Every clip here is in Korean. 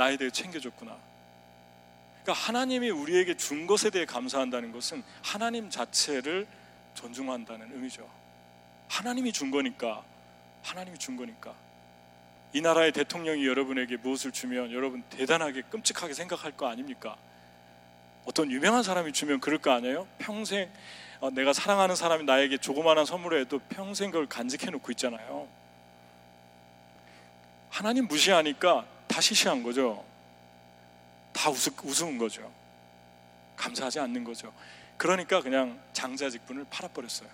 나에 대해 챙겨줬구나. 그러니까 하나님이 우리에게 준 것에 대해 감사한다는 것은 하나님 자체를 존중한다는 의미죠. 하나님이 준 거니까, 하나님이 준 거니까. 이 나라의 대통령이 여러분에게 무엇을 주면 여러분 대단하게 끔찍하게 생각할 거 아닙니까? 어떤 유명한 사람이 주면 그럴 거 아니에요? 평생 어, 내가 사랑하는 사람이 나에게 조그마한 선물을 해도 평생 그걸 간직해 놓고 있잖아요. 하나님 무시하니까 다 시시한 거죠. 다 우스, 우스운 거죠. 감사하지 않는 거죠. 그러니까 그냥 장자 직분을 팔아버렸어요.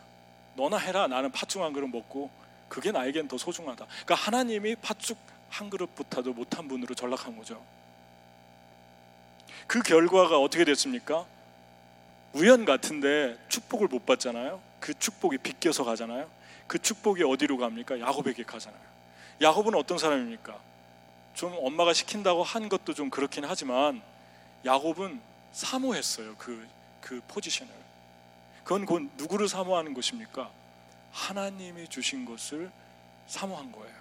너나 해라. 나는 팥죽 한 그릇 먹고 그게 나에겐 더 소중하다. 그러니까 하나님이 팥죽 한 그릇부터도 못한 분으로 전락한 거죠. 그 결과가 어떻게 됐습니까? 우연 같은데 축복을 못 받잖아요. 그 축복이 빗겨서 가잖아요. 그 축복이 어디로 갑니까? 야곱에게 가잖아요. 야곱은 어떤 사람입니까? 좀 엄마가 시킨다고 한 것도 좀 그렇긴 하지만 야곱은 사모했어요. 그, 그 포지션을. 그건 곧 누구를 사모하는 것입니까? 하나님이 주신 것을 사모한 거예요.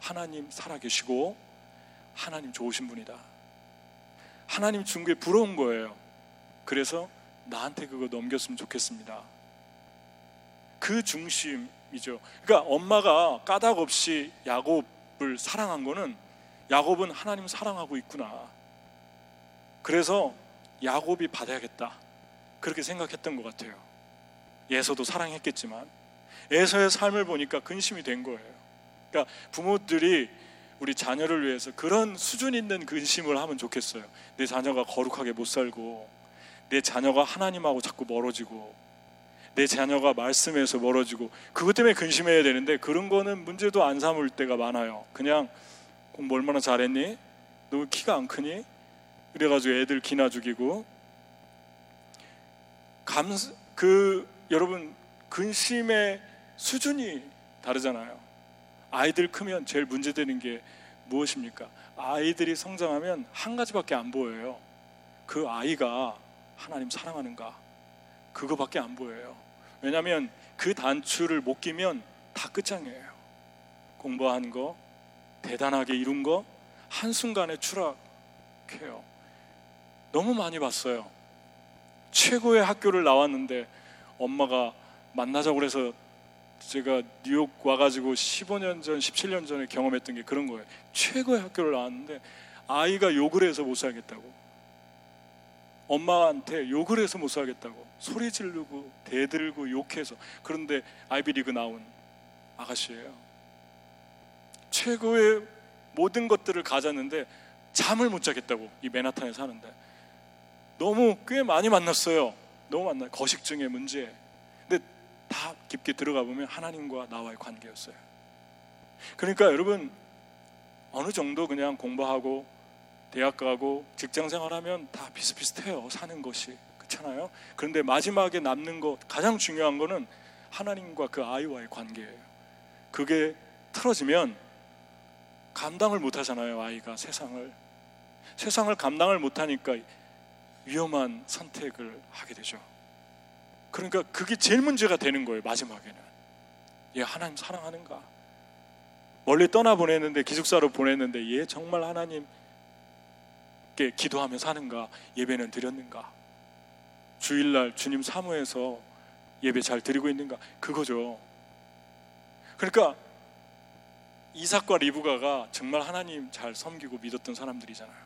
하나님 살아계시고 하나님 좋으신 분이다. 하나님 준 게 부러운 거예요. 그래서 나한테 그거 넘겼으면 좋겠습니다. 그 중심이죠. 그러니까 엄마가 까닭 없이 야곱을 사랑한 거는 야곱은 하나님 사랑하고 있구나. 그래서 야곱이 받아야겠다. 그렇게 생각했던 것 같아요. 예서도 사랑했겠지만 에서의 삶을 보니까 근심이 된 거예요. 그러니까 부모들이 우리 자녀를 위해서 그런 수준 있는 근심을 하면 좋겠어요. 내 자녀가 거룩하게 못 살고, 내 자녀가 하나님하고 자꾸 멀어지고, 내 자녀가 말씀에서 멀어지고, 그것 때문에 근심해야 되는데 그런 거는 문제도 안 삼을 때가 많아요. 그냥 공부 얼마나 잘했니? 너 키가 안 크니? 그래가지고 애들 기나 죽이고, 감, 그, 여러분, 근심의 수준이 다르잖아요. 아이들 크면 제일 문제되는 게 무엇입니까? 아이들이 성장하면 한 가지밖에 안 보여요. 그 아이가 하나님 사랑하는가? 그거밖에 안 보여요. 왜냐하면 그 단추를 못 끼면 다 끝장이에요. 공부한 거, 대단하게 이룬 거, 한순간에 추락해요. 너무 많이 봤어요. 최고의 학교를 나왔는데 엄마가 만나자고 그래서 제가 뉴욕 와가지고 15년 전, 17년 전에 경험했던 게 그런 거예요. 최고의 학교를 나왔는데 아이가 욕을 해서 못 살겠다고. 엄마한테 욕을 해서 못 살겠다고. 소리 지르고 대들고 욕해서. 그런데 아이비리그 나온 아가씨예요. 최고의 모든 것들을 가졌는데 잠을 못 자겠다고. 이 맨하탄에 사는데. 너무 꽤 많이 만났어요. 너무 만나. 거식증의 문제. 다 깊게 들어가 보면 하나님과 나와의 관계였어요. 그러니까 여러분 어느 정도 그냥 공부하고 대학 가고 직장 생활하면 다 비슷비슷해요. 사는 것이 그렇잖아요. 그런데 마지막에 남는 것 가장 중요한 거는 하나님과 그 아이와의 관계예요. 그게 틀어지면 감당을 못 하잖아요. 아이가 세상을 세상을 감당을 못 하니까 위험한 선택을 하게 되죠. 그러니까 그게 제일 문제가 되는 거예요. 마지막에는 얘 하나님 사랑하는가? 멀리 떠나 보냈는데 기숙사로 보냈는데 얘 정말 하나님께 기도하며 사는가? 예배는 드렸는가? 주일날 주님 사무해서 예배 잘 드리고 있는가? 그거죠. 그러니까 이삭과 리브가가 정말 하나님 잘 섬기고 믿었던 사람들이잖아요.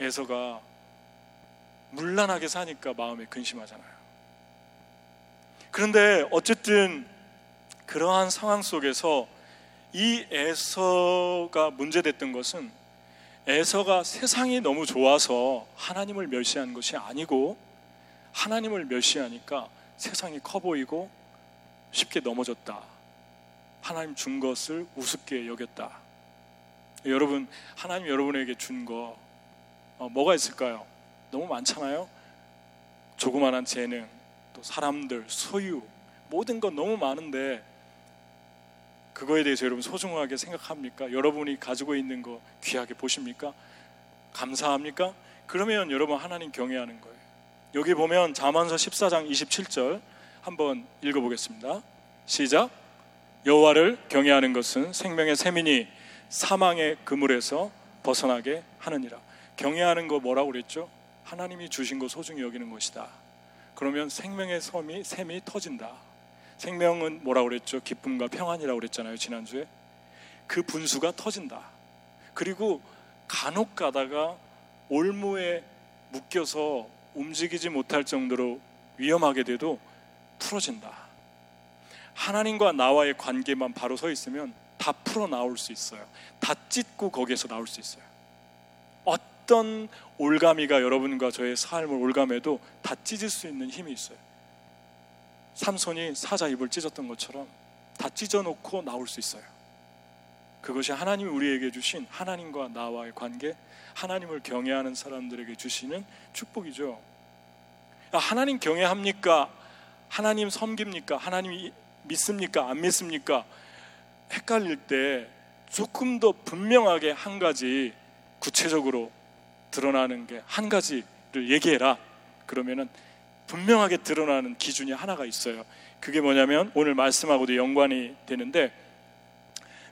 에서가 물란하게 사니까 마음에 근심하잖아요. 그런데 어쨌든 그러한 상황 속에서 이 에서가 문제됐던 것은 에서가 세상이 너무 좋아서 하나님을 멸시한 것이 아니고 하나님을 멸시하니까 세상이 커 보이고 쉽게 넘어졌다. 하나님 준 것을 우습게 여겼다. 여러분, 하나님 여러분에게 준 거 어, 뭐가 있을까요? 너무 많잖아요. 조그만한 재능, 또 사람들, 소유, 모든 건 너무 많은데 그거에 대해서 여러분 소중하게 생각합니까? 여러분이 가지고 있는 거 귀하게 보십니까? 감사합니까? 그러면 여러분 하나님 경외하는 거예요. 여기 보면 잠언서 14장 27절 한번 읽어보겠습니다. 시작. 여호와를 경외하는 것은 생명의 세민이 사망의 그물에서 벗어나게 하느니라. 경외하는 거 뭐라고 그랬죠? 하나님이 주신 거 소중히 여기는 것이다. 그러면 생명의 섬이 샘이 터진다. 생명은 뭐라고 그랬죠? 기쁨과 평안이라고 그랬잖아요, 지난주에. 그 분수가 터진다. 그리고 간혹 가다가 올무에 묶여서 움직이지 못할 정도로 위험하게 돼도 풀어진다. 하나님과 나와의 관계만 바로 서 있으면 다 풀어 나올 수 있어요. 다 찢고 거기에서 나올 수 있어요. 어떤 올가미가 여러분과 저의 삶을 올감해도 다 찢을 수 있는 힘이 있어요. 삼손이 사자 입을 찢었던 것처럼 다 찢어놓고 나올 수 있어요. 그것이 하나님이 우리에게 주신 하나님과 나와의 관계, 하나님을 경외하는 사람들에게 주시는 축복이죠. 하나님 경외합니까? 하나님 섬깁니까? 하나님 믿습니까? 안 믿습니까? 헷갈릴 때 조금 더 분명하게 한 가지 구체적으로 드러나는 게 한 가지를 얘기해라. 그러면은 분명하게 드러나는 기준이 하나가 있어요. 그게 뭐냐면 오늘 말씀하고도 연관이 되는데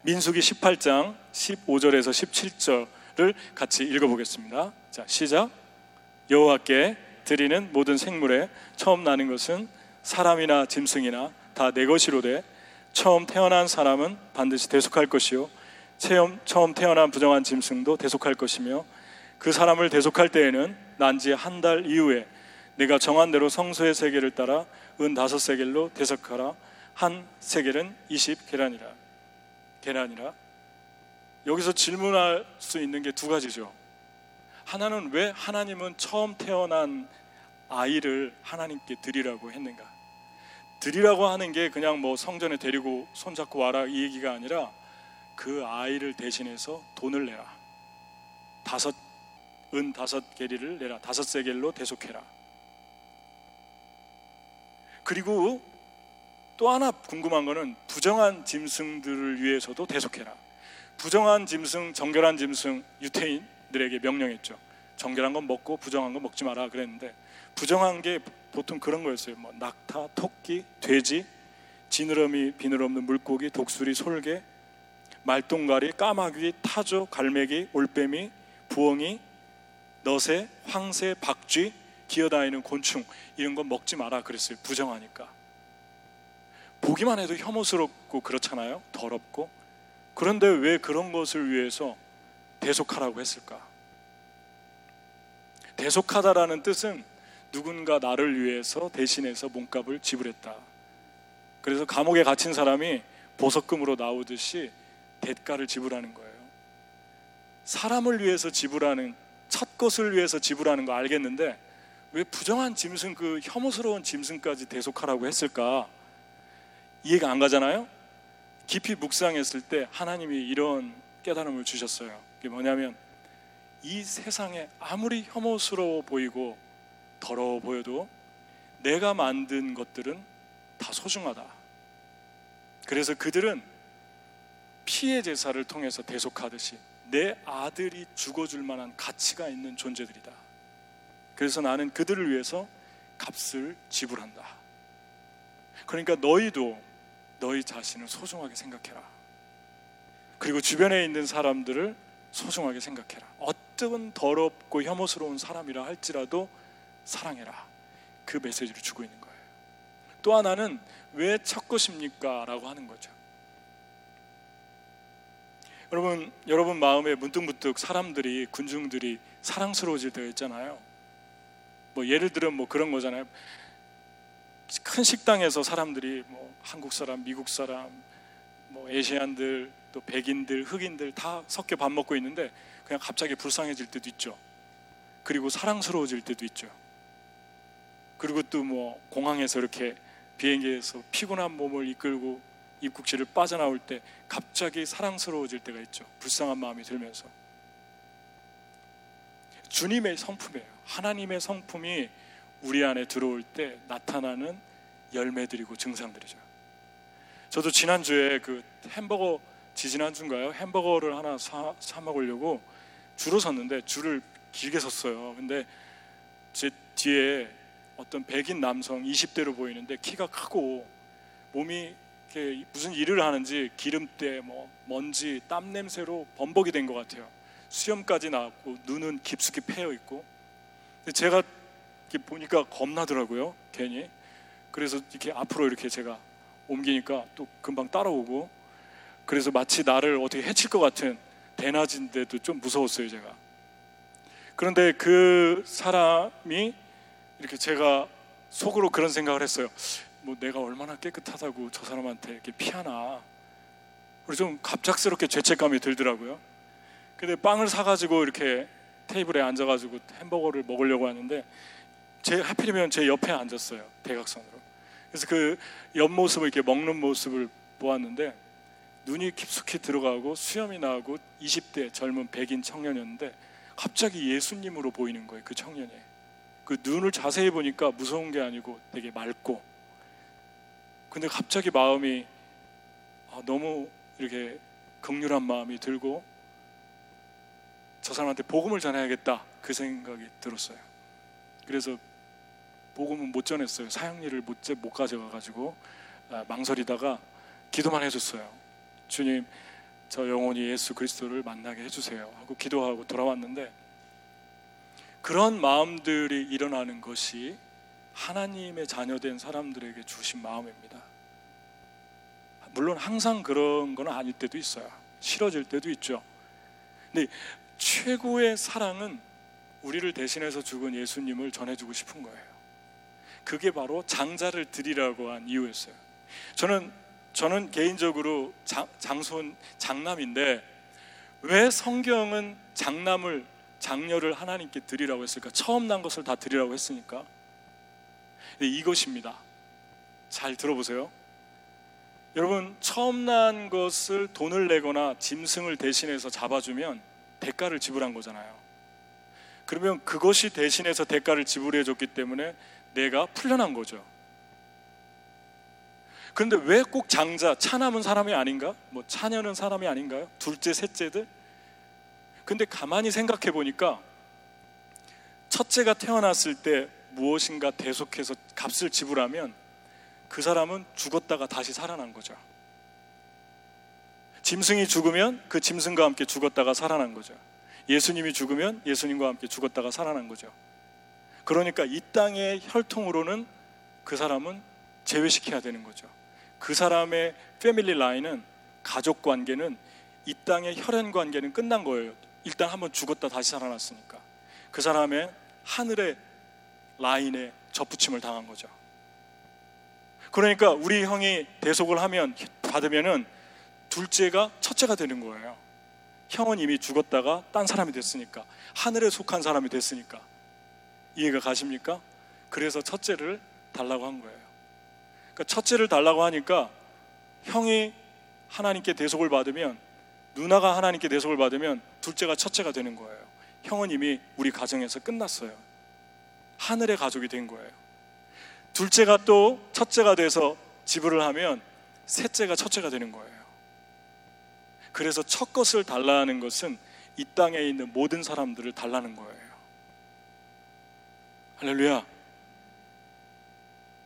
민수기 18장 15절에서 17절을 같이 읽어보겠습니다. 자, 시작. 여호와께 드리는 모든 생물에 처음 나는 것은 사람이나 짐승이나 다 내 것이로되 처음 태어난 사람은 반드시 대속할 것이요. 처음, 처음 태어난 부정한 짐승도 대속할 것이며 그 사람을 대속할 때에는 난지 한 달 이후에 내가 정한 대로 성소의 세계를 따라 은 다섯 세겔로 대속하라. 한 세겔은 20 계란이라. 계란이라. 여기서 질문할 수 있는 게 두 가지죠. 하나는 왜 하나님은 처음 태어난 아이를 하나님께 드리라고 했는가 드리라고 하는 게 그냥 뭐 성전에 데리고 손잡고 와라 이 얘기가 아니라 그 아이를 대신해서 돈을 내라. 다섯 은 다섯 개리를 내라. 다섯 세겔로 대속해라. 그리고 또 하나 궁금한 거는 부정한 짐승들을 위해서도 대속해라. 부정한 짐승, 정결한 짐승 유태인들에게 명령했죠. 정결한 건 먹고 부정한 건 먹지 마라 그랬는데 부정한 게 보통 그런 거였어요. 뭐 낙타, 토끼, 돼지, 지느러미, 비늘 없는 물고기, 독수리, 솔개, 말똥가리, 까마귀, 타조, 갈매기, 올빼미, 부엉이, 너새, 황새, 박쥐, 기어다니는 곤충 이런 건 먹지 마라 그랬어요. 부정하니까. 보기만 해도 혐오스럽고 그렇잖아요. 더럽고. 그런데 왜 그런 것을 위해서 대속하라고 했을까? 대속하다라는 뜻은 누군가 나를 위해서 대신해서 몸값을 지불했다. 그래서 감옥에 갇힌 사람이 보석금으로 나오듯이 대가를 지불하는 거예요. 사람을 위해서 지불하는 첫 것을 위해서 지불하는 거 알겠는데 왜 부정한 짐승 그 혐오스러운 짐승까지 대속하라고 했을까? 이해가 안 가잖아요. 깊이 묵상했을 때 하나님이 이런 깨달음을 주셨어요. 그게 뭐냐면 이 세상에 아무리 혐오스러워 보이고 더러워 보여도 내가 만든 것들은 다 소중하다. 그래서 그들은 피해 제사를 통해서 대속하듯이 내 아들이 죽어줄 만한 가치가 있는 존재들이다. 그래서 나는 그들을 위해서 값을 지불한다. 그러니까 너희도 너희 자신을 소중하게 생각해라. 그리고 주변에 있는 사람들을 소중하게 생각해라. 어떤 더럽고 혐오스러운 사람이라 할지라도 사랑해라. 그 메시지를 주고 있는 거예요. 또 하나는 왜첫 것입니까? 라고 하는 거죠. 여러분, 여러분 마음에 문득문득 사람들이, 군중들이 사랑스러워질 때가 있잖아요. 뭐 예를 들면 뭐 그런 거잖아요. 큰 식당에서 사람들이 뭐 한국 사람, 미국 사람, 뭐 에시안들, 또 백인들, 흑인들 다 섞여 밥 먹고 있는데 그냥 갑자기 불쌍해질 때도 있죠. 그리고 사랑스러워질 때도 있죠. 그리고 또 뭐 공항에서 이렇게 비행기에서 피곤한 몸을 이끌고 입국실을 빠져나올 때 갑자기 사랑스러워질 때가 있죠. 불쌍한 마음이 들면서. 주님의 성품이에요. 하나님의 성품이 우리 안에 들어올 때 나타나는 열매들이고 증상들이죠. 저도 지난주에 그 햄버거 지지난주인가요? 햄버거를 하나 사, 사 먹으려고 줄을 섰는데 줄을 길게 섰어요. 근데 제 뒤에 어떤 백인 남성 20대로 보이는데 키가 크고 몸이 무슨 일을 하는지 기름때 뭐 먼지 땀 냄새로 범벅이 된 것 같아요. 수염까지 나왔고 눈은 깊숙이 패여 있고. 제가 이렇게 보니까 겁나더라고요 괜히. 그래서 이렇게 앞으로 이렇게 제가 옮기니까 또 금방 따라오고. 그래서 마치 나를 어떻게 해칠 것 같은 대낮인데도 좀 무서웠어요 제가. 그런데 그 사람이 이렇게 제가 속으로 그런 생각을 했어요 뭐 내가 얼마나 깨끗하다고 저 사람한테 이렇게 피하나 그래서 좀 갑작스럽게 죄책감이 들더라고요 근데 빵을 사가지고 이렇게 테이블에 앉아가지고 햄버거를 먹으려고 하는데 제 하필이면 제 옆에 앉았어요 대각선으로. 그래서 그 옆 모습을 이렇게 먹는 모습을 보았는데 눈이 깊숙이 들어가고 수염이 나고 20대 젊은 백인 청년이었는데 갑자기 예수님으로 보이는 거예요 그 청년이. 그 눈을 자세히 보니까 무서운 게 아니고 되게 맑고 근데 갑자기 마음이 아, 너무 이렇게 극률한 마음이 들고 저 사람한테 복음을 전해야겠다 그 생각이 들었어요. 그래서 복음은 못 전했어요. 사형리를 못, 못 가져가 가지고 아, 망설이다가 기도만 해줬어요. 주님, 저 영혼이 예수 그리스도를 만나게 해주세요. 하고 기도하고 돌아왔는데 그런 마음들이 일어나는 것이 하나님의 자녀된 사람들에게 주신 마음입니다. 물론 항상 그런 건 아닐 때도 있어요. 싫어질 때도 있죠. 근데 최고의 사랑은 우리를 대신해서 죽은 예수님을 전해주고 싶은 거예요. 그게 바로 장자를 드리라고 한 이유였어요. 저는 저는 개인적으로 장, 장손 장남인데 왜 성경은 장남을 장녀를 하나님께 드리라고 했을까? 처음 난 것을 다 드리라고 했으니까. 이것입니다. 잘 들어보세요. 여러분 처음 난 것을 돈을 내거나 짐승을 대신해서 잡아주면 대가를 지불한 거잖아요. 그러면 그것이 대신해서 대가를 지불해 줬기 때문에 내가 풀려난 거죠. 그런데 왜 꼭 장자, 차 남은 사람이 아닌가? 뭐 차녀는 사람이 아닌가요? 둘째, 셋째들? 근데 가만히 생각해 보니까 첫째가 태어났을 때 무엇인가 대속해서 값을 지불하면 그 사람은 죽었다가 다시 살아난 거죠. 짐승이 죽으면 그 짐승과 함께 죽었다가 살아난 거죠. 예수님이 죽으면 예수님과 함께 죽었다가 살아난 거죠. 그러니까 이 땅의 혈통으로는 그 사람은 제외시켜야 되는 거죠. 그 사람의 패밀리 라인은 가족 관계는 이 땅의 혈연 관계는 끝난 거예요. 일단 한번 죽었다 다시 살아났으니까. 그 사람의 하늘의 라인에 접붙임을 당한 거죠. 그러니까 우리 형이 대속을 하면 받으면은 둘째가 첫째가 되는 거예요. 형은 이미 죽었다가 딴 사람이 됐으니까 하늘에 속한 사람이 됐으니까 이해가 가십니까? 그래서 첫째를 달라고 한 거예요. 그러니까 첫째를 달라고 하니까 형이 하나님께 대속을 받으면 누나가 하나님께 대속을 받으면 둘째가 첫째가 되는 거예요. 형은 이미 우리 가정에서 끝났어요. 하늘의 가족이 된 거예요. 둘째가 또 첫째가 돼서 지불을 하면 셋째가 첫째가 되는 거예요. 그래서 첫 것을 달라는 것은 이 땅에 있는 모든 사람들을 달라는 거예요. 할렐루야.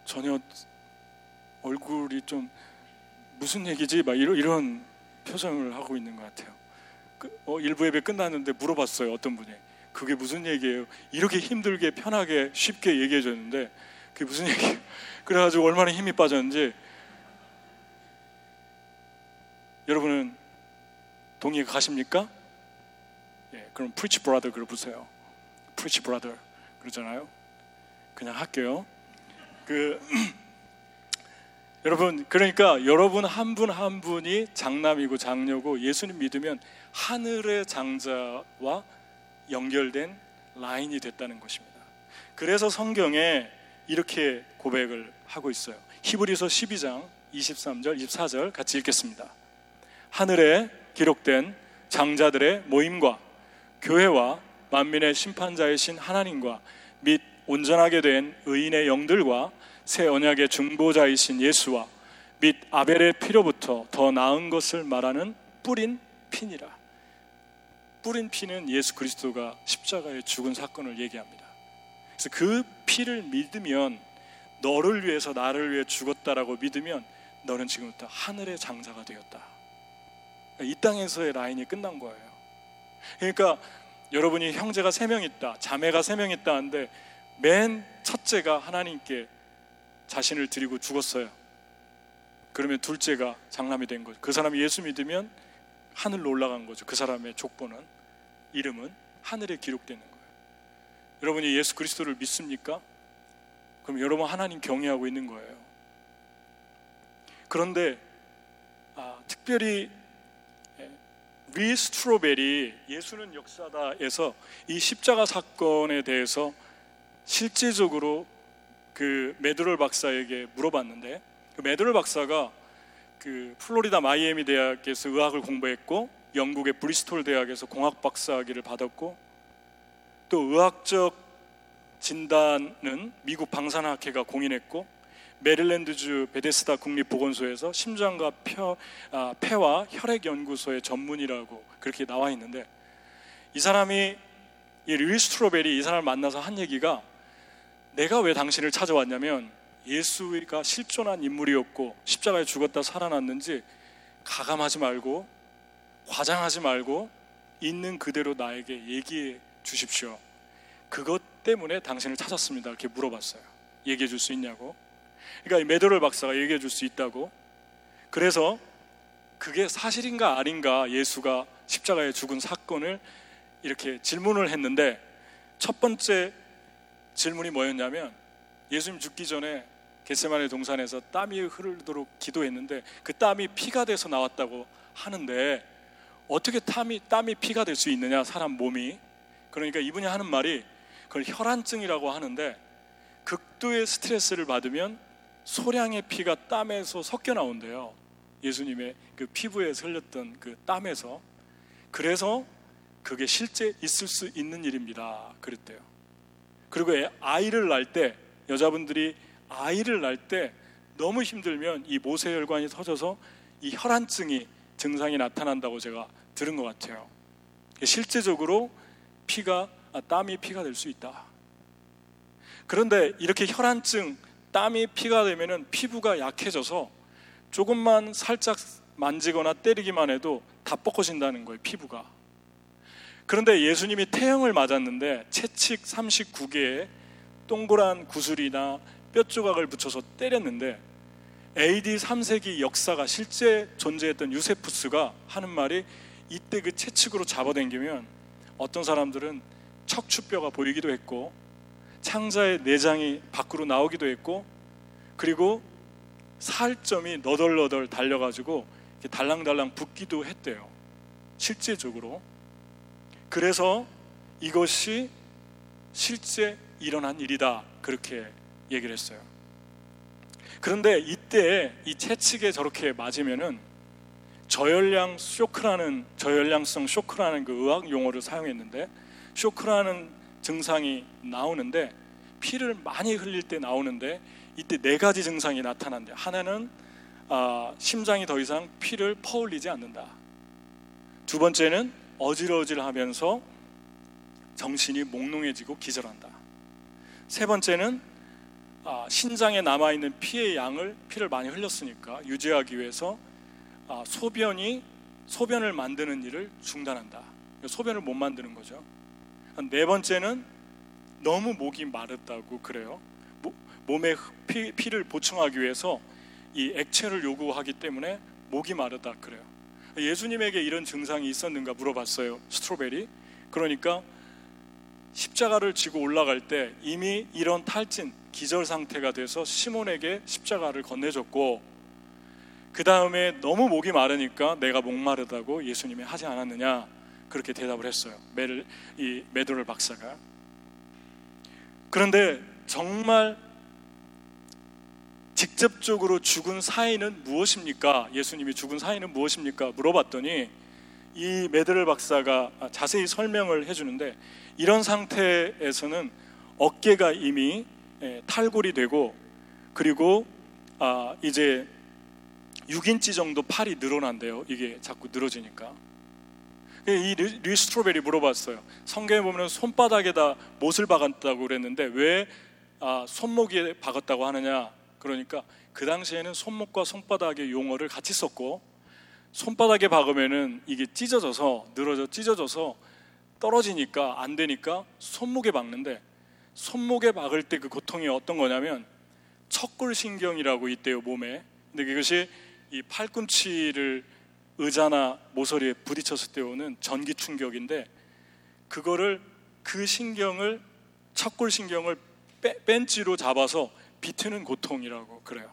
전혀 얼굴이 좀 무슨 얘기지? 막 이런, 이런 표정을 하고 있는 것 같아요. 그, 어, 일부 예배 끝났는데 물어봤어요. 어떤 분이. 그게 무슨 얘기예요? 이렇게 힘들게 편하게 쉽게 얘기해 줬는데 그게 무슨 얘기예요? 그래가지고 얼마나 힘이 빠졌는지 여러분은 동의 가십니까? 예, 그럼 preach brother 그러 보세요. preach brother 그러잖아요. 그냥 할게요. 그 여러분 그러니까 여러분 한 분한 한 분이 장남이고 장녀고 예수님 믿으면 하늘의 장자와 연결된 라인이 됐다는 것입니다. 그래서 성경에 이렇게 고백을 하고 있어요. 히브리서 12장 23절, 24절 같이 읽겠습니다. 하늘에 기록된 장자들의 모임과 교회와 만민의 심판자이신 하나님과 및 온전하게 된 의인의 영들과 새 언약의 중보자이신 예수와 및 아벨의 피로부터 더 나은 것을 말하는 뿌린 피니라. 뿌린 피는 예수 그리스도가 십자가에 죽은 사건을 얘기합니다. 그래서 그 피를 믿으면 너를 위해서 나를 위해 죽었다라고 믿으면 너는 지금부터 하늘의 장자가 되었다. 이 땅에서의 라인이 끝난 거예요. 그러니까 여러분이 형제가 세 명 있다, 자매가 세 명 있다 하는데 맨 첫째가 하나님께 자신을 드리고 죽었어요. 그러면 둘째가 장남이 된 거죠. 그 사람이 예수 믿으면 하늘로 올라간 거죠. 그 사람의 족보는 이름은 하늘에 기록되는 거예요. 여러분이 예수 그리스도를 믿습니까? 그럼 여러분 하나님 경외하고 있는 거예요. 그런데 아, 특별히 예, 리 스트로벨이 예수는 역사다에서 이 십자가 사건에 대해서 실제적으로 그 메드롤 박사에게 물어봤는데 그 메드롤 박사가 그 플로리다 마이애미 대학에서 의학을 공부했고 영국의 브리스톨 대학에서 공학 박사 학위를 받았고 또 의학적 진단은 미국 방사학회가 공인했고 메릴랜드주 베데스다 국립보건소에서 심장과 펴, 아, 폐와 혈액 연구소의 전문이라고 그렇게 나와 있는데 이 사람이 이 리스트로벨이 이 사람을 만나서 한 얘기가 내가 왜 당신을 찾아왔냐면 예수가 실존한 인물이었고 십자가에 죽었다 살아났는지 가감하지 말고 과장하지 말고 있는 그대로 나에게 얘기해 주십시오. 그것 때문에 당신을 찾았습니다. 이렇게 물어봤어요. 얘기해 줄 수 있냐고. 그러니까 메드롤 박사가 얘기해 줄 수 있다고. 그래서 그게 사실인가 아닌가 예수가 십자가에 죽은 사건을 이렇게 질문을 했는데 첫 번째 질문이 뭐였냐면 예수님 죽기 전에 겟세마네 동산에서 땀이 흐르도록 기도했는데 그 땀이 피가 돼서 나왔다고 하는데 어떻게 땀이 땀이 피가 될 수 있느냐 사람 몸이 그러니까 이분이 하는 말이 그걸 혈안증이라고 하는데 극도의 스트레스를 받으면 소량의 피가 땀에서 섞여 나온대요. 예수님의 그 피부에 흘렸던 그 땀에서 그래서 그게 실제 있을 수 있는 일입니다. 그랬대요. 그리고 아이를 낳을 때 여자분들이 아이를 낳을 때 너무 힘들면 이 모세혈관이 터져서 이 혈안증이 증상이 나타난다고 제가 들은 것 같아요. 실제적으로 피가 아, 땀이 피가 될 수 있다. 그런데 이렇게 혈안증, 땀이 피가 되면은 피부가 약해져서 조금만 살짝 만지거나 때리기만 해도 다 뻗어진다는 거예요, 피부가. 그런데 예수님이 태형을 맞았는데 채칙 39개에 동그란 구슬이나 뼈 조각을 붙여서 때렸는데 AD 3세기 역사가 실제 존재했던 유세푸스가 하는 말이 이때 그 채찍으로 잡아당기면 어떤 사람들은 척추뼈가 보이기도 했고 창자의 내장이 밖으로 나오기도 했고 그리고 살점이 너덜너덜 달려가지고 달랑달랑 붓기도 했대요. 실제적으로. 그래서 이것이 실제 일어난 일이다. 그렇게 얘기를 했어요. 그런데 이때 이 채찍에 저렇게 맞으면은 저열량 쇼크라는 저열량성 쇼크라는 그 의학 용어를 사용했는데 쇼크라는 증상이 나오는데 피를 많이 흘릴 때 나오는데 이때 네 가지 증상이 나타난대. 하나는 아, 심장이 더 이상 피를 퍼올리지 않는다. 두 번째는 어질어질하면서 정신이 몽롱해지고 기절한다. 세 번째는 아, 신장에 남아 있는 피의 양을 피를 많이 흘렸으니까 유지하기 위해서 아, 소변이 소변을 만드는 일을 중단한다. 소변을 못 만드는 거죠. 네 번째는 너무 목이 마르다고 그래요. 몸에 피, 피를 보충하기 위해서 이 액체를 요구하기 때문에 목이 마르다 그래요. 예수님에게 이런 증상이 있었는가 물어봤어요. 스트로베리. 그러니까 십자가를 지고 올라갈 때 이미 이런 탈진, 기절 상태가 돼서 시몬에게 십자가를 건네줬고 그 다음에 너무 목이 마르니까 내가 목마르다고 예수님이 하지 않았느냐 그렇게 대답을 했어요. 메를 이 메도를 박사가 그런데 정말 직접적으로 죽은 사인은 무엇입니까? 예수님이 죽은 사인은 무엇입니까? 물어봤더니 이 메드를 박사가 자세히 설명을 해주는데 이런 상태에서는 어깨가 이미 예, 탈골이 되고 그리고 아 이제 6인치 정도 팔이 늘어난대요. 이게 자꾸 늘어지니까. 이 리스트로벨이 물어봤어요. 성경에 보면 손바닥에다 못을 박았다고 그랬는데 왜 아, 손목에 박았다고 하느냐? 그러니까 그 당시에는 손목과 손바닥의 용어를 같이 썼고 손바닥에 박으면은 이게 찢어져서 늘어져 찢어져서 떨어지니까 안 되니까 손목에 박는데 손목에 박을 때 그 고통이 어떤 거냐면 척골신경이라고 있대요 몸에. 근데 그것이 이 팔꿈치를 의자나 모서리에 부딪혔을 때 오는 전기 충격인데 그거를 그 신경을 척골신경을 벤치로 잡아서 비트는 고통이라고 그래요.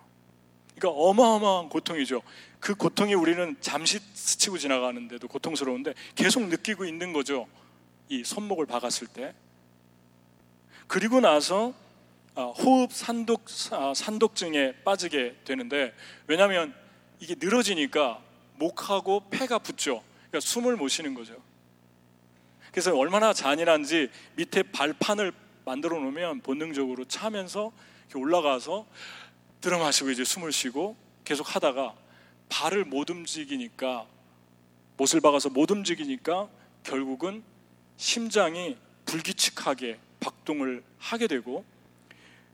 그러니까 어마어마한 고통이죠. 그 고통이 우리는 잠시 스치고 지나가는데도 고통스러운데 계속 느끼고 있는 거죠. 이 손목을 박았을 때. 그리고 나서 아, 호흡 산독 아, 산독증에 빠지게 되는데 왜냐하면 이게 늘어지니까 목하고 폐가 붙죠. 그러니까 숨을 못 쉬는 거죠. 그래서 얼마나 잔인한지 밑에 발판을 만들어 놓으면 본능적으로 차면서 올라가서 들어 마시고 이제 숨을 쉬고 계속 하다가 발을 못 움직이니까 못을 박아서 못 움직이니까 결국은 심장이 불규칙하게 박동을 하게 되고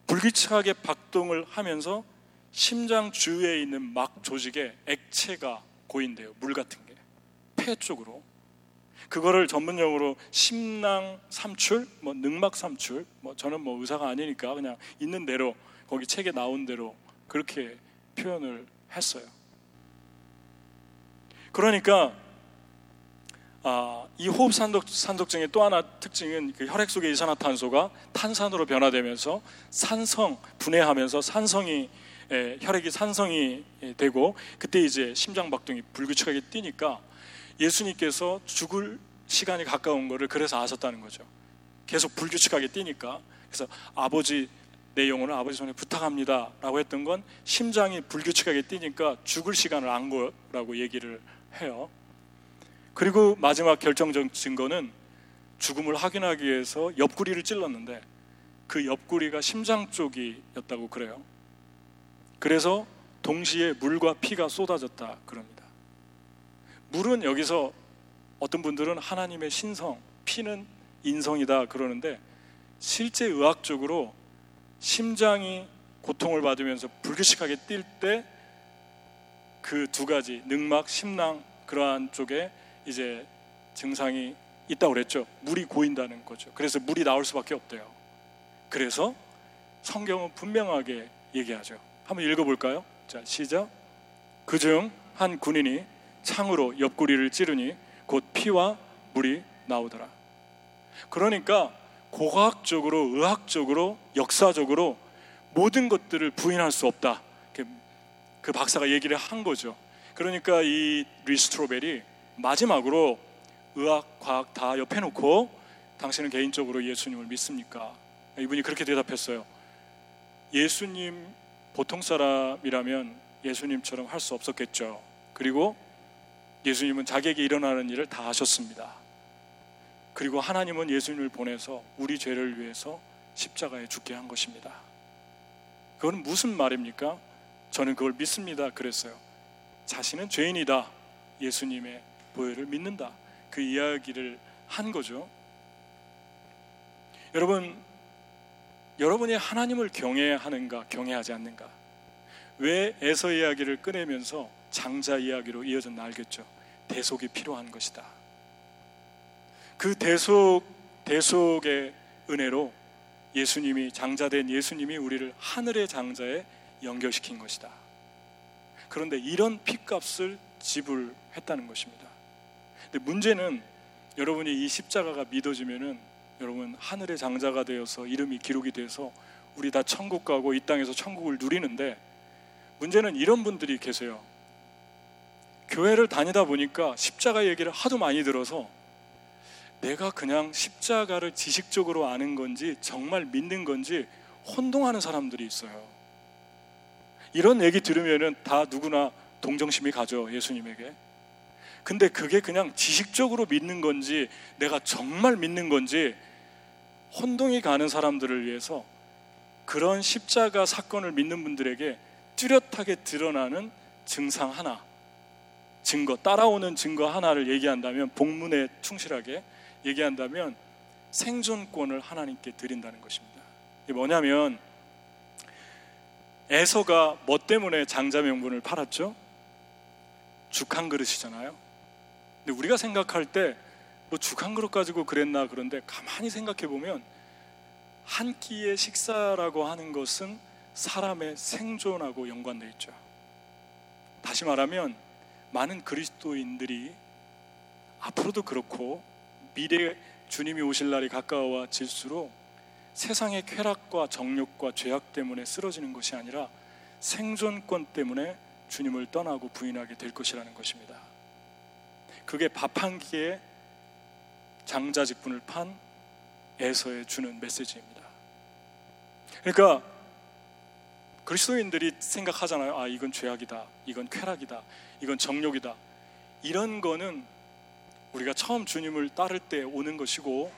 불규칙하게 박동을 하면서 심장 주위에 있는 막 조직에 액체가 고인돼요. 물 같은 게. 폐 쪽으로. 그거를 전문용어로 심낭 삼출, 뭐 능막 삼출, 뭐 저는 뭐 의사가 아니니까 그냥 있는 대로 거기 책에 나온 대로 그렇게 표현을 했어요. 그러니까 아, 이 호흡 산독, 산독증의 또 하나 특징은 그 혈액 속의 이산화탄소가 탄산으로 변화되면서 산성 분해하면서 산성이 에, 혈액이 산성이 되고 그때 이제 심장 박동이 불규칙하게 뛰니까 예수님께서 죽을 시간이 가까운 거를 그래서 아셨다는 거죠. 계속 불규칙하게 뛰니까 그래서 아버지 내 영혼을 아버지 손에 부탁합니다 라고 했던 건 심장이 불규칙하게 뛰니까 죽을 시간을 안 거라고 얘기를 해요. 그리고 마지막 결정적 증거는 죽음을 확인하기 위해서 옆구리를 찔렀는데 그 옆구리가 심장 쪽이었다고 그래요. 그래서 동시에 물과 피가 쏟아졌다 그럽니다. 물은 여기서 어떤 분들은 하나님의 신성, 피는 인성이다 그러는데 실제 의학적으로 심장이 고통을 받으면서 불규칙하게 뛸 때 그 두 가지 능막, 심낭 그러한 쪽에 이제 증상이 있다고 그랬죠. 물이 고인다는 거죠. 그래서 물이 나올 수밖에 없대요. 그래서 성경은 분명하게 얘기하죠. 한번 읽어볼까요? 자, 시작. 그중 한 군인이 창으로 옆구리를 찌르니 곧 피와 물이 나오더라. 그러니까 고과학적으로, 의학적으로, 역사적으로 모든 것들을 부인할 수 없다. 그 박사가 얘기를 한 거죠. 그러니까 이 리스트로벨이 마지막으로 의학, 과학 다 옆에 놓고 당신은 개인적으로 예수님을 믿습니까? 이분이 그렇게 대답했어요. 예수님 보통 사람이라면 예수님처럼 할 수 없었겠죠. 그리고 예수님은 자기에게 일어나는 일을 다 하셨습니다. 그리고 하나님은 예수님을 보내서 우리 죄를 위해서 십자가에 죽게 한 것입니다. 그건 무슨 말입니까? 저는 그걸 믿습니다. 그랬어요. 자신은 죄인이다. 예수님의 보혈을 믿는다. 그 이야기를 한 거죠. 여러분, 여러분이 하나님을 경외하는가, 경외하지 않는가? 왜 에서 이야기를 꺼내면서 장자 이야기로 이어졌나 알겠죠? 대속이 필요한 것이다. 그 대속, 대속의 은혜로 예수님이, 장자된 예수님이 우리를 하늘의 장자에 연결시킨 것이다. 그런데 이런 핏값을 지불했다는 것입니다. 근데 문제는 여러분이 이 십자가가 믿어지면은 여러분 하늘의 장자가 되어서 이름이 기록이 돼서 우리 다 천국 가고 이 땅에서 천국을 누리는데 문제는 이런 분들이 계세요. 교회를 다니다 보니까 십자가 얘기를 하도 많이 들어서 내가 그냥 십자가를 지식적으로 아는 건지 정말 믿는 건지 혼동하는 사람들이 있어요. 이런 얘기 들으면은 다 누구나 동정심이 가죠, 예수님에게. 근데 그게 그냥 지식적으로 믿는 건지 내가 정말 믿는 건지 혼동이 가는 사람들을 위해서 그런 십자가 사건을 믿는 분들에게 뚜렷하게 드러나는 증상 하나, 증거, 따라오는 증거 하나를 얘기한다면, 복문에 충실하게 얘기한다면 생존권을 하나님께 드린다는 것입니다. 이게 뭐냐면, 에서가 뭐 때문에 장자 명분을 팔았죠? 죽 한 그릇이잖아요. 근데 우리가 생각할 때 뭐 죽 한 그릇 가지고 그랬나 그런데 가만히 생각해 보면 한 끼의 식사라고 하는 것은 사람의 생존하고 연관되어 있죠. 다시 말하면 많은 그리스도인들이 앞으로도 그렇고 미래 주님이 오실 날이 가까워질수록 세상의 쾌락과 정욕과 죄악 때문에 쓰러지는 것이 아니라 생존권 때문에 주님을 떠나고 부인하게 될 것이라는 것입니다. 그게 밥 한 끼에 장자 직분을 판 에서에 주는 메시지입니다. 그러니까 그리스도인들이 생각하잖아요. 아, 이건 죄악이다. 이건 쾌락이다. 이건 정욕이다. 이런 거는 우리가 처음 주님을 따를 때 오는 것이고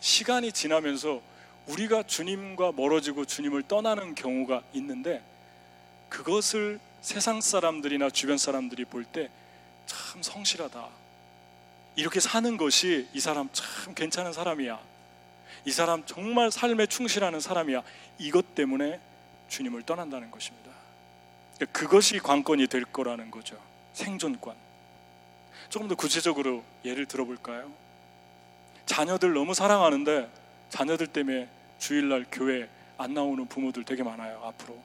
시간이 지나면서 우리가 주님과 멀어지고 주님을 떠나는 경우가 있는데 그것을 세상 사람들이나 주변 사람들이 볼 때 참 성실하다. 이렇게 사는 것이 이 사람 참 괜찮은 사람이야. 이 사람 정말 삶에 충실하는 사람이야. 이것 때문에 주님을 떠난다는 것입니다. 그것이 관건이 될 거라는 거죠. 생존권. 조금 더 구체적으로 예를 들어볼까요? 자녀들 너무 사랑하는데 자녀들 때문에 주일날 교회 안 나오는 부모들 되게 많아요. 앞으로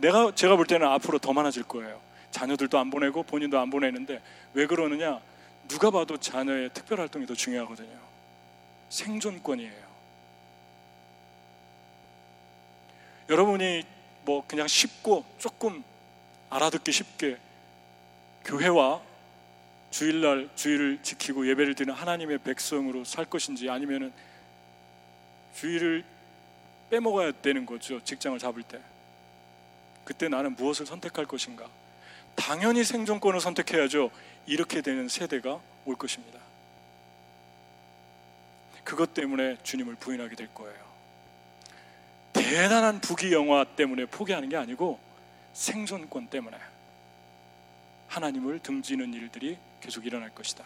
내가 제가 볼 때는 앞으로 더 많아질 거예요. 자녀들도 안 보내고 본인도 안 보내는데 왜 그러느냐? 누가 봐도 자녀의 특별 활동이 더 중요하거든요. 생존권이에요. 여러분이 뭐 그냥 쉽고 조금 알아듣기 쉽게 교회와 주일날 주일을 지키고 예배를 드리는 하나님의 백성으로 살 것인지 아니면은 주일을 빼먹어야 되는 거죠. 직장을 잡을 때. 그때 나는 무엇을 선택할 것인가? 당연히 생존권을 선택해야죠. 이렇게 되는 세대가 올 것입니다. 그것 때문에 주님을 부인하게 될 거예요. 대단한 부귀 영화 때문에 포기하는 게 아니고 생존권 때문에 하나님을 등지는 일들이 계속 일어날 것이다.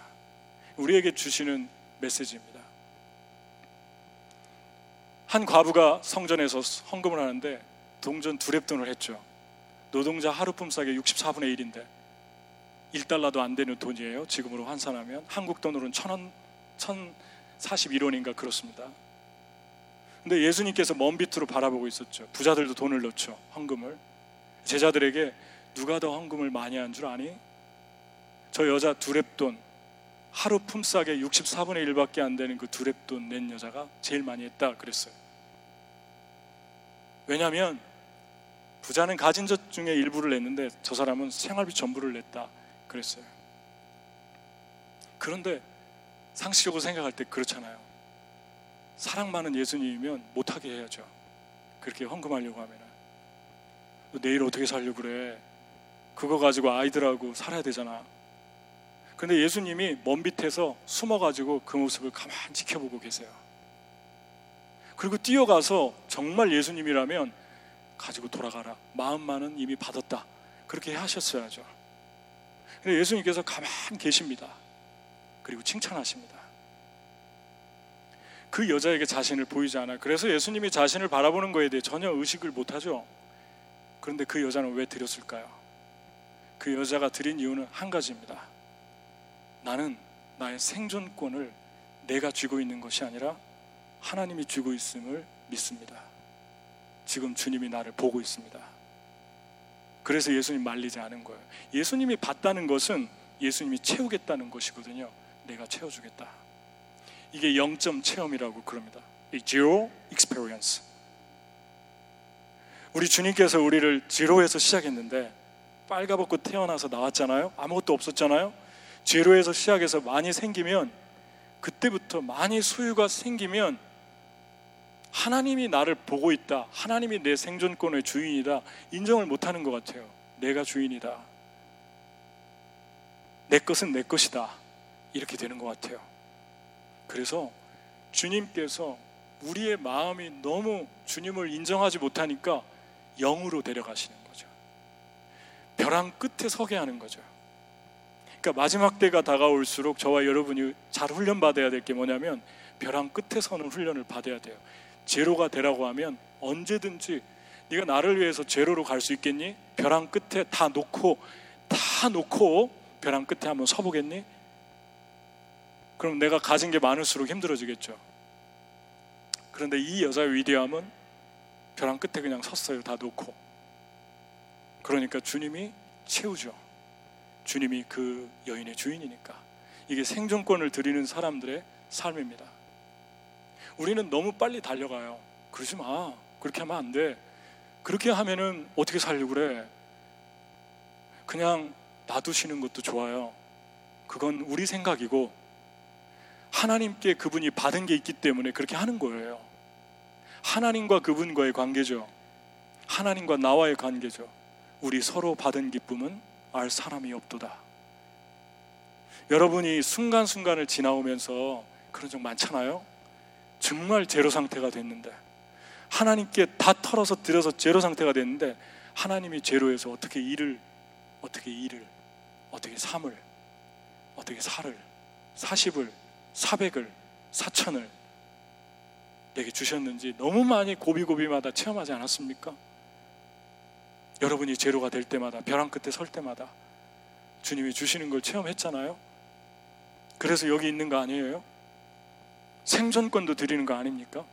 우리에게 주시는 메시지입니다. 한 과부가 성전에서 헌금을 하는데 동전 두 랩돈을 했죠. 노동자 하루 품삯의 64분의 1인데 1달러도 안 되는 돈이에요. 지금으로 환산하면 한국 돈으로는 천 원, 1041원인가 그렇습니다. 근데 예수님께서 먼 빛으로 바라보고 있었죠. 부자들도 돈을 넣죠. 헌금을. 제자들에게 누가 더 헌금을 많이 한 줄 아니? 저 여자 두랩돈 하루 품삯의 64분의 1밖에 안 되는 그 두랩돈 낸 여자가 제일 많이 했다 그랬어요. 왜냐하면 부자는 가진 것 중에 일부를 냈는데 저 사람은 생활비 전부를 냈다 그랬어요. 그런데 상식적으로 생각할 때 그렇잖아요. 사랑 많은 예수님이면 못하게 해야죠. 그렇게 헌금하려고 하면 내일 어떻게 살려고 그래? 그거 가지고 아이들하고 살아야 되잖아. 근데 예수님이 먼 밑에서 숨어가지고 그 모습을 가만히 지켜보고 계세요. 그리고 뛰어가서 정말 예수님이라면 가지고 돌아가라. 마음만은 이미 받았다. 그렇게 하셨어야죠. 근데 예수님께서 가만히 계십니다. 그리고 칭찬하십니다. 그 여자에게 자신을 보이지 않아. 그래서 예수님이 자신을 바라보는 거에 대해 전혀 의식을 못 하죠. 그런데 그 여자는 왜 드렸을까요? 그 여자가 드린 이유는 한 가지입니다. 나는 나의 생존권을 내가 쥐고 있는 것이 아니라 하나님이 쥐고 있음을 믿습니다. 지금 주님이 나를 보고 있습니다. 그래서 예수님 말리지 않은 거예요. 예수님이 봤다는 것은 예수님이 채우겠다는 것이거든요. 내가 채워주겠다. 이게 0점 체험이라고 그럽니다. zero experience. 우리 주님께서 우리를 제로에서 시작했는데 빨가벗고 태어나서 나왔잖아요. 아무것도 없었잖아요. 제로에서 시작해서 많이 생기면 그때부터 많이 소유가 생기면 하나님이 나를 보고 있다. 하나님이 내 생존권의 주인이다. 인정을 못 하는 것 같아요. 내가 주인이다. 내 것은 내 것이다. 이렇게 되는 것 같아요. 그래서 주님께서 우리의 마음이 너무 주님을 인정하지 못하니까 영으로 데려가시는 거죠. 벼랑 끝에 서게 하는 거죠. 그러니까 마지막 때가 다가올수록 저와 여러분이 잘 훈련 받아야 될 게 뭐냐면 벼랑 끝에 서는 훈련을 받아야 돼요. 제로가 되라고 하면 언제든지 네가 나를 위해서 제로로 갈 수 있겠니? 벼랑 끝에 다 놓고 다 놓고 벼랑 끝에 한번 서보겠니? 그럼 내가 가진 게 많을수록 힘들어지겠죠. 그런데 이 여자의 위대함은 벼랑 끝에 그냥 섰어요. 다 놓고. 그러니까 주님이 채우죠. 주님이 그 여인의 주인이니까. 이게 생존권을 드리는 사람들의 삶입니다. 우리는 너무 빨리 달려가요. 그러지 마. 그렇게 하면 안 돼. 그렇게 하면은 어떻게 살려고 그래? 그냥 놔두시는 것도 좋아요. 그건 우리 생각이고 하나님께 그분이 받은 게 있기 때문에 그렇게 하는 거예요. 하나님과 그분과의 관계죠. 하나님과 나와의 관계죠. 우리 서로 받은 기쁨은 알 사람이 없도다. 여러분이 순간순간을 지나오면서 그런 적 많잖아요. 정말 제로 상태가 됐는데 하나님께 다 털어서 들여서 제로 상태가 됐는데 하나님이 제로에서 어떻게 일을 어떻게 일을 어떻게 삼을 어떻게 살을 사십을 사백을 사천을 내게 주셨는지 너무 많이 고비고비마다 체험하지 않았습니까? 여러분이 제로가 될 때마다 벼랑 끝에 설 때마다 주님이 주시는 걸 체험했잖아요. 그래서 여기 있는 거 아니에요? 생존권도 드리는 거 아닙니까?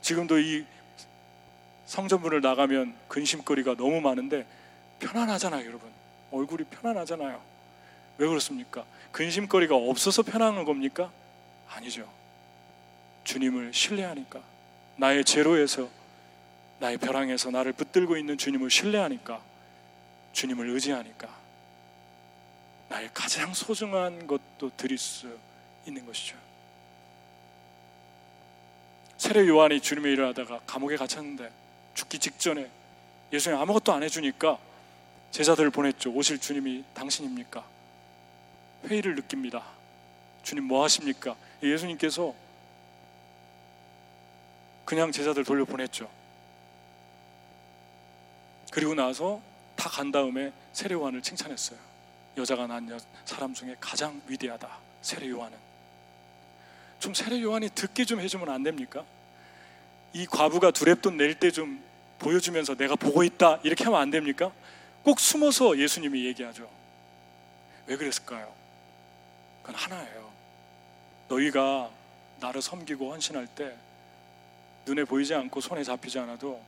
지금도 이 성전문을 나가면 근심거리가 너무 많은데 편안하잖아요, 여러분. 얼굴이 편안하잖아요. 왜 그렇습니까? 근심거리가 없어서 편안한 겁니까? 아니죠. 주님을 신뢰하니까 나의 제로에서 나의 벼랑에서 나를 붙들고 있는 주님을 신뢰하니까 주님을 의지하니까 나의 가장 소중한 것도 드릴 수 있는 것이죠. 세례 요한이 주님의 일을 하다가 감옥에 갇혔는데 죽기 직전에 예수님 아무것도 안 해주니까 제자들을 보냈죠. 오실 주님이 당신입니까? 회의를 느낍니다. 주님 뭐 하십니까? 예수님께서 그냥 제자들 돌려보냈죠. 그리고 나서 다 간 다음에 세례 요한을 칭찬했어요. 여자가 낳은 사람 중에 가장 위대하다. 세례 요한은. 좀 세례 요한이 듣게 좀 해주면 안 됩니까? 이 과부가 두랩돈 낼 때 좀 보여주면서 내가 보고 있다 이렇게 하면 안 됩니까? 꼭 숨어서 예수님이 얘기하죠. 왜 그랬을까요? 그건 하나예요. 너희가 나를 섬기고 헌신할 때 눈에 보이지 않고 손에 잡히지 않아도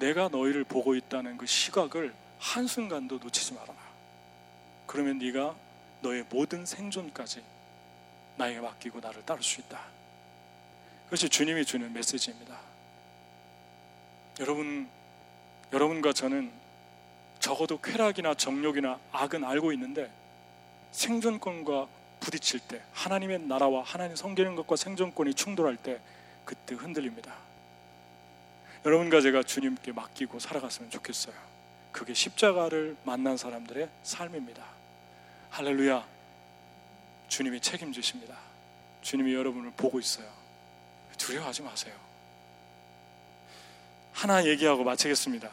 내가 너희를 보고 있다는 그 시각을 한순간도 놓치지 말아라. 그러면 네가 너의 모든 생존까지 나에게 맡기고 나를 따를 수 있다. 그것이 주님이 주는 메시지입니다. 여러분, 여러분과 저는 적어도 쾌락이나 정욕이나 악은 알고 있는데 생존권과 부딪힐 때 하나님의 나라와 하나님 섬기는 것과 생존권이 충돌할 때 그때 흔들립니다. 여러분과 제가 주님께 맡기고 살아갔으면 좋겠어요. 그게 십자가를 만난 사람들의 삶입니다. 할렐루야. 주님이 책임지십니다. 주님이 여러분을 보고 있어요. 두려워하지 마세요. 하나 얘기하고 마치겠습니다.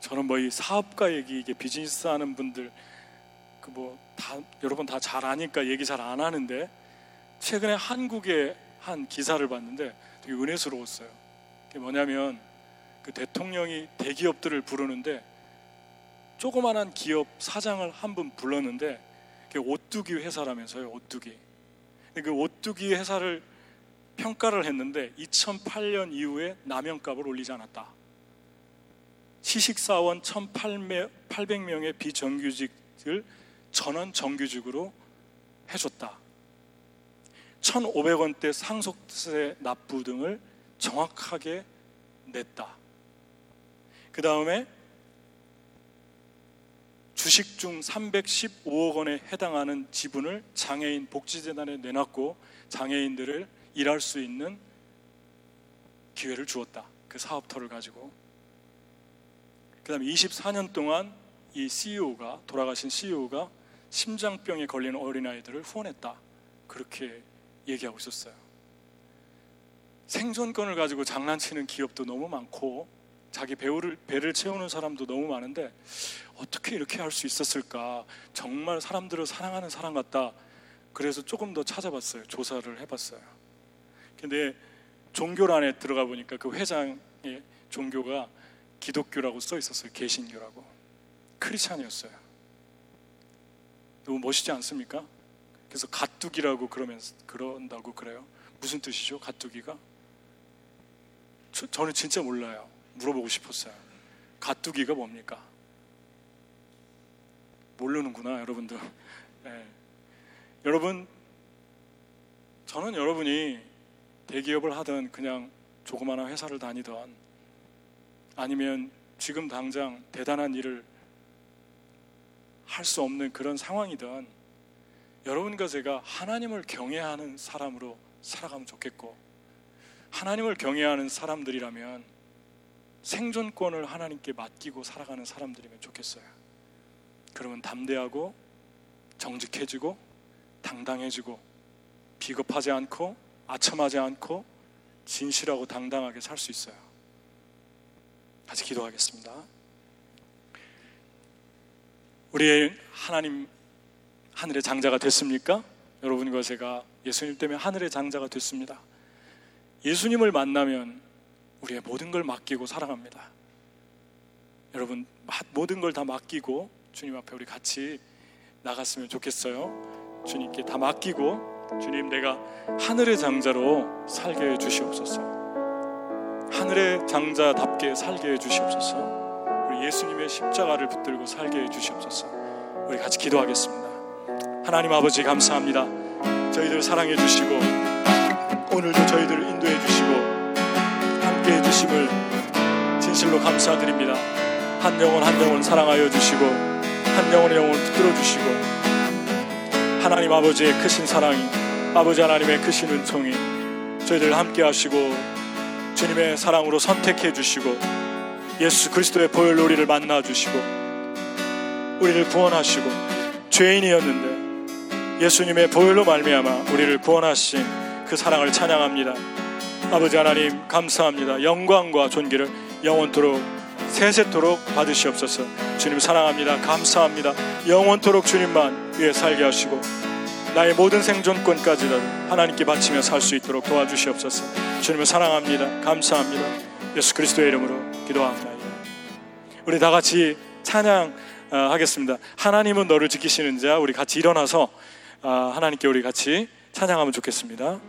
저는 뭐 이 사업가 얘기, 이게 비즈니스 하는 분들, 그 뭐 다 여러분 다 잘 아니까 얘기 잘 안 하는데 최근에 한국의 한 기사를 봤는데 되게 은혜스러웠어요. 그게 뭐냐면 그 대통령이 대기업들을 부르는데 조그만한 기업 사장을 한 분 불렀는데 그게 오뚜기 회사라면서요, 오뚜기. 그 오뚜기 회사를 평가를 했는데 2008년 이후에 남영값을 올리지 않았다. 시식사원 1,800명의 비정규직을 전원 정규직으로 해줬다. 1,500원대 상속세 납부 등을 정확하게 냈다. 그 다음에 주식 중 315억 원에 해당하는 지분을 장애인 복지재단에 내놨고 장애인들을 일할 수 있는 기회를 주었다. 그 사업터를 가지고. 그 다음에 24년 동안 이 CEO가, 돌아가신 CEO가 심장병에 걸린 어린아이들을 후원했다. 그렇게 얘기하고 있었어요. 생존권을 가지고 장난치는 기업도 너무 많고 자기 배우를 배를 채우는 사람도 너무 많은데 어떻게 이렇게 할 수 있었을까? 정말 사람들을 사랑하는 사람 같다. 그래서 조금 더 찾아봤어요. 조사를 해봤어요. 근데 종교란에 들어가 보니까 그 회장의 종교가 기독교라고 써 있었어요. 개신교라고. 크리스찬이었어요. 너무 멋있지 않습니까? 그래서 가뚜기라고 그러면 그런다고 그래요. 무슨 뜻이죠? 가뚜기가? 저, 저는 진짜 몰라요. 물어보고 싶었어요. 가뚜기가 뭡니까? 모르는구나, 여러분들. 네. 여러분, 저는 여러분이 대기업을 하든 그냥 조그마한 회사를 다니던 아니면 지금 당장 대단한 일을 할 수 없는 그런 상황이든 여러분과 제가 하나님을 경외하는 사람으로 살아가면 좋겠고 하나님을 경외하는 사람들이라면 생존권을 하나님께 맡기고 살아가는 사람들이면 좋겠어요. 그러면 담대하고 정직해지고 당당해지고 비겁하지 않고 아첨하지 않고 진실하고 당당하게 살 수 있어요. 같이 기도하겠습니다. 우리 하나님 하늘의 장자가 됐습니까? 여러분과 제가 예수님 때문에 하늘의 장자가 됐습니다. 예수님을 만나면 우리의 모든 걸 맡기고 살아갑니다. 여러분 모든 걸 다 맡기고 주님 앞에 우리 같이 나갔으면 좋겠어요. 주님께 다 맡기고 주님 내가 하늘의 장자로 살게 해 주시옵소서. 하늘의 장자답게 살게 해 주시옵소서. 우리 예수님의 십자가를 붙들고 살게 해 주시옵소서. 우리 같이 기도하겠습니다. 하나님 아버지 감사합니다. 저희들 사랑해 주시고 오늘도 저희들 인도해 주시고 함께 해 주심을 진실로 감사드립니다. 한 영혼 한 영혼 사랑하여 주시고 한 영혼의 영혼을 붙들어 주시고 하나님 아버지의 크신 사랑이 아버지 하나님의 크신 은총이 저희들 함께 하시고 주님의 사랑으로 선택해 주시고 예수 그리스도의 보혈로 우리를 만나 주시고 우리를 구원하시고 죄인이었는데 예수님의 보혈로 말미암아 우리를 구원하신 그 사랑을 찬양합니다. 아버지 하나님 감사합니다. 영광과 존귀를 영원토록 세세토록 받으시옵소서. 주님 사랑합니다. 감사합니다. 영원토록 주님만 위해 살게 하시고 나의 모든 생존권까지도 하나님께 바치며 살 수 있도록 도와주시옵소서. 주님을 사랑합니다. 감사합니다. 예수 그리스도의 이름으로 기도합니다. 우리 다 같이 찬양 하겠습니다. 하나님은 너를 지키시는 자 우리 같이 일어나서 하나님께 우리 같이 찬양하면 좋겠습니다.